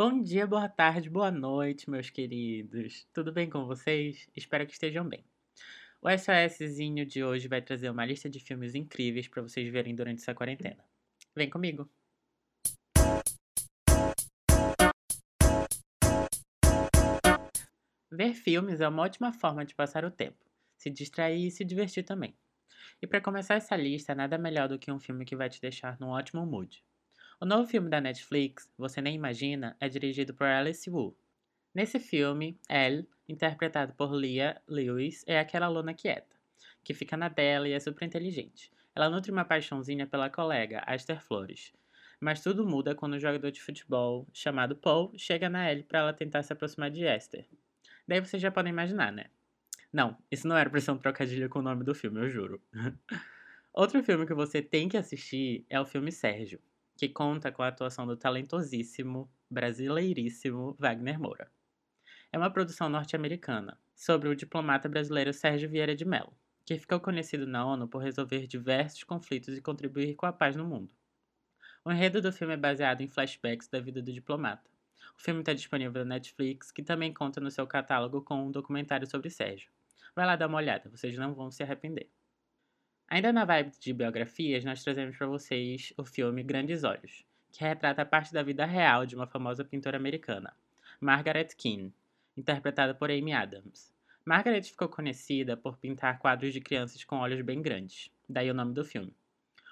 Bom dia, boa tarde, boa noite, meus queridos. Tudo bem com vocês? Espero que estejam bem. O SOSzinho de hoje vai trazer uma lista de filmes incríveis para vocês verem durante essa quarentena. Vem comigo! Ver filmes é uma ótima forma de passar o tempo, se distrair e se divertir também. E para começar essa lista, nada melhor do que um filme que vai te deixar num ótimo mood. O novo filme da Netflix, Você Nem Imagina, é dirigido por Alice Wu. Nesse filme, Elle, interpretado por Leah Lewis, é aquela aluna quieta, que fica na dela e é super inteligente. Ela nutre uma paixãozinha pela colega, Aster Flores. Mas tudo muda quando um jogador de futebol, chamado Paul, chega na Elle para ela tentar se aproximar de Esther. Daí vocês já podem imaginar, né? Não, isso não era pra ser um trocadilho com o nome do filme, eu juro. Outro filme que você tem que assistir é o filme Sérgio que conta com a atuação do talentosíssimo, brasileiríssimo Wagner Moura. É uma produção norte-americana sobre o diplomata brasileiro Sérgio Vieira de Mello, que ficou conhecido na ONU por resolver diversos conflitos e contribuir com a paz no mundo. O enredo do filme é baseado em flashbacks da vida do diplomata. O filme está disponível na Netflix, que também conta no seu catálogo com um documentário sobre Sérgio. Vai lá dar uma olhada, vocês não vão se arrepender. Ainda na vibe de biografias, nós trazemos para vocês o filme Grandes Olhos, que retrata parte da vida real de uma famosa pintora americana, Margaret Keane, interpretada por Amy Adams. Margaret ficou conhecida por pintar quadros de crianças com olhos bem grandes, daí o nome do filme.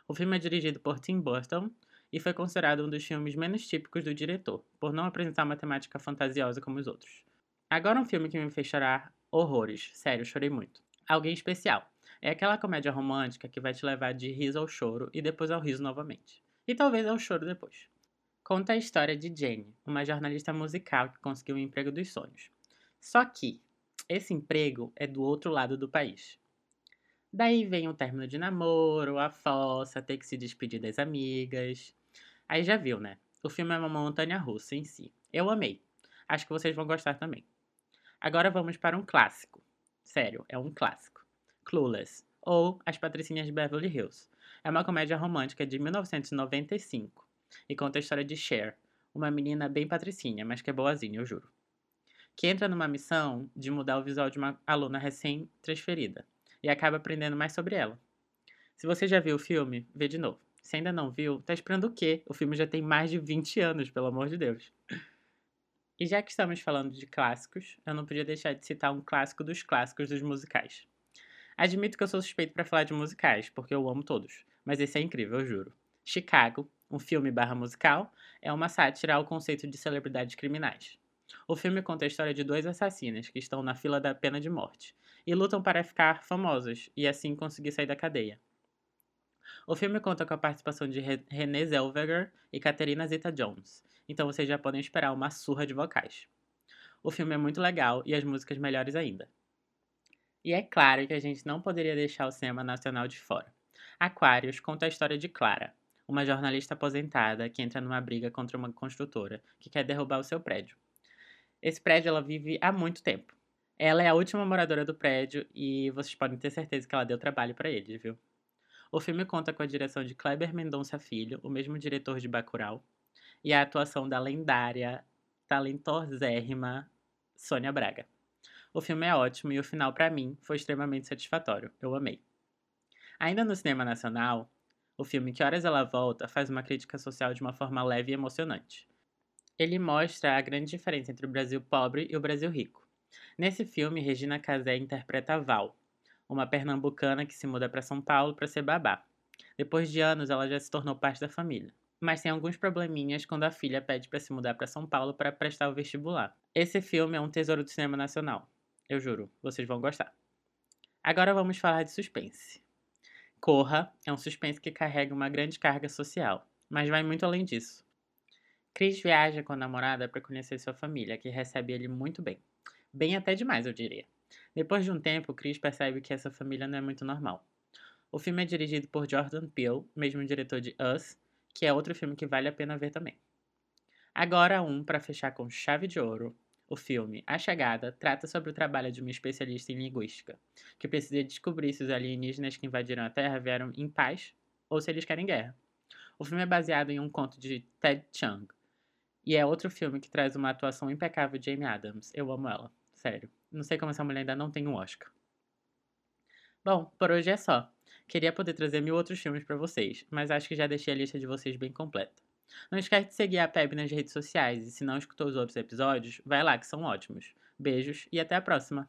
O filme é dirigido por Tim Burton e foi considerado um dos filmes menos típicos do diretor, por não apresentar uma temática fantasiosa como os outros. Agora um filme que me fez chorar horrores, sério, chorei muito. Alguém especial, é aquela comédia romântica que vai te levar de riso ao choro e depois ao riso novamente. E talvez ao choro depois. Conta a história de Jenny, uma jornalista musical que conseguiu o um emprego dos sonhos. Só que esse emprego é do outro lado do país. Daí vem o término de namoro, a fossa, ter que se despedir das amigas. Aí já viu, né? O filme é uma montanha russa em si. Eu amei. Acho que vocês vão gostar também. Agora vamos para um clássico. Sério, é um clássico. Clueless, ou As Patricinhas de Beverly Hills. É uma comédia romântica de 1995 e conta a história de Cher, uma menina bem patricinha, mas que é boazinha, eu juro. Que entra numa missão de mudar o visual de uma aluna recém-transferida e acaba aprendendo mais sobre ela. Se você já viu o filme, vê de novo. Se ainda não viu, tá esperando o quê? O filme já tem mais de 20 anos, pelo amor de Deus. E já que estamos falando de clássicos, eu não podia deixar de citar um clássico dos clássicos dos musicais. Admito que eu sou suspeito para falar de musicais, porque eu amo todos, mas esse é incrível, eu juro. Chicago, um filme barra musical, é uma sátira ao conceito de celebridades criminais. O filme conta a história de duas assassinas que estão na fila da pena de morte e lutam para ficar famosas e assim conseguir sair da cadeia. O filme conta com a participação de Renée Zellweger e Catherine Zeta-Jones, então vocês já podem esperar uma surra de vocais. O filme é muito legal e as músicas melhores ainda. E é claro que a gente não poderia deixar o cinema nacional de fora. Aquários conta a história de Clara, uma jornalista aposentada que entra numa briga contra uma construtora que quer derrubar o seu prédio. Esse prédio ela vive há muito tempo. Ela é a última moradora do prédio e vocês podem ter certeza que ela deu trabalho para eles, viu? O filme conta com a direção de Kleber Mendonça Filho, o mesmo diretor de Bacurau, e a atuação da lendária, talentosérrima Sônia Braga. O filme é ótimo e o final, para mim, foi extremamente satisfatório. Eu amei. Ainda no cinema nacional, o filme Que Horas Ela Volta faz uma crítica social de uma forma leve e emocionante. Ele mostra a grande diferença entre o Brasil pobre e o Brasil rico. Nesse filme, Regina Casé interpreta Val, uma pernambucana que se muda para São Paulo para ser babá. Depois de anos, ela já se tornou parte da família. Mas tem alguns probleminhas quando a filha pede para se mudar para São Paulo para prestar o vestibular. Esse filme é um tesouro do cinema nacional. Eu juro, vocês vão gostar. Agora vamos falar de suspense. Corra é um suspense que carrega uma grande carga social, mas vai muito além disso. Chris viaja com a namorada para conhecer sua família, que recebe ele muito bem. Bem até demais, eu diria. Depois de um tempo, Chris percebe que essa família não é muito normal. O filme é dirigido por Jordan Peele, mesmo diretor de Us, que é outro filme que vale a pena ver também. Agora um para fechar com chave de ouro, o filme A Chegada trata sobre o trabalho de uma especialista em linguística, que precisa descobrir se os alienígenas que invadiram a Terra vieram em paz ou se eles querem guerra. O filme é baseado em um conto de Ted Chiang E é outro filme que traz uma atuação impecável de Amy Adams. Eu amo ela, sério. Não sei como essa mulher ainda não tem um Oscar. Bom, por hoje é só. Queria poder trazer mil outros filmes para vocês, mas acho que já deixei a lista de vocês bem completa. Não esquece de seguir a PEB nas redes sociais e se não escutou os outros episódios, vai lá que são ótimos. Beijos e até a próxima!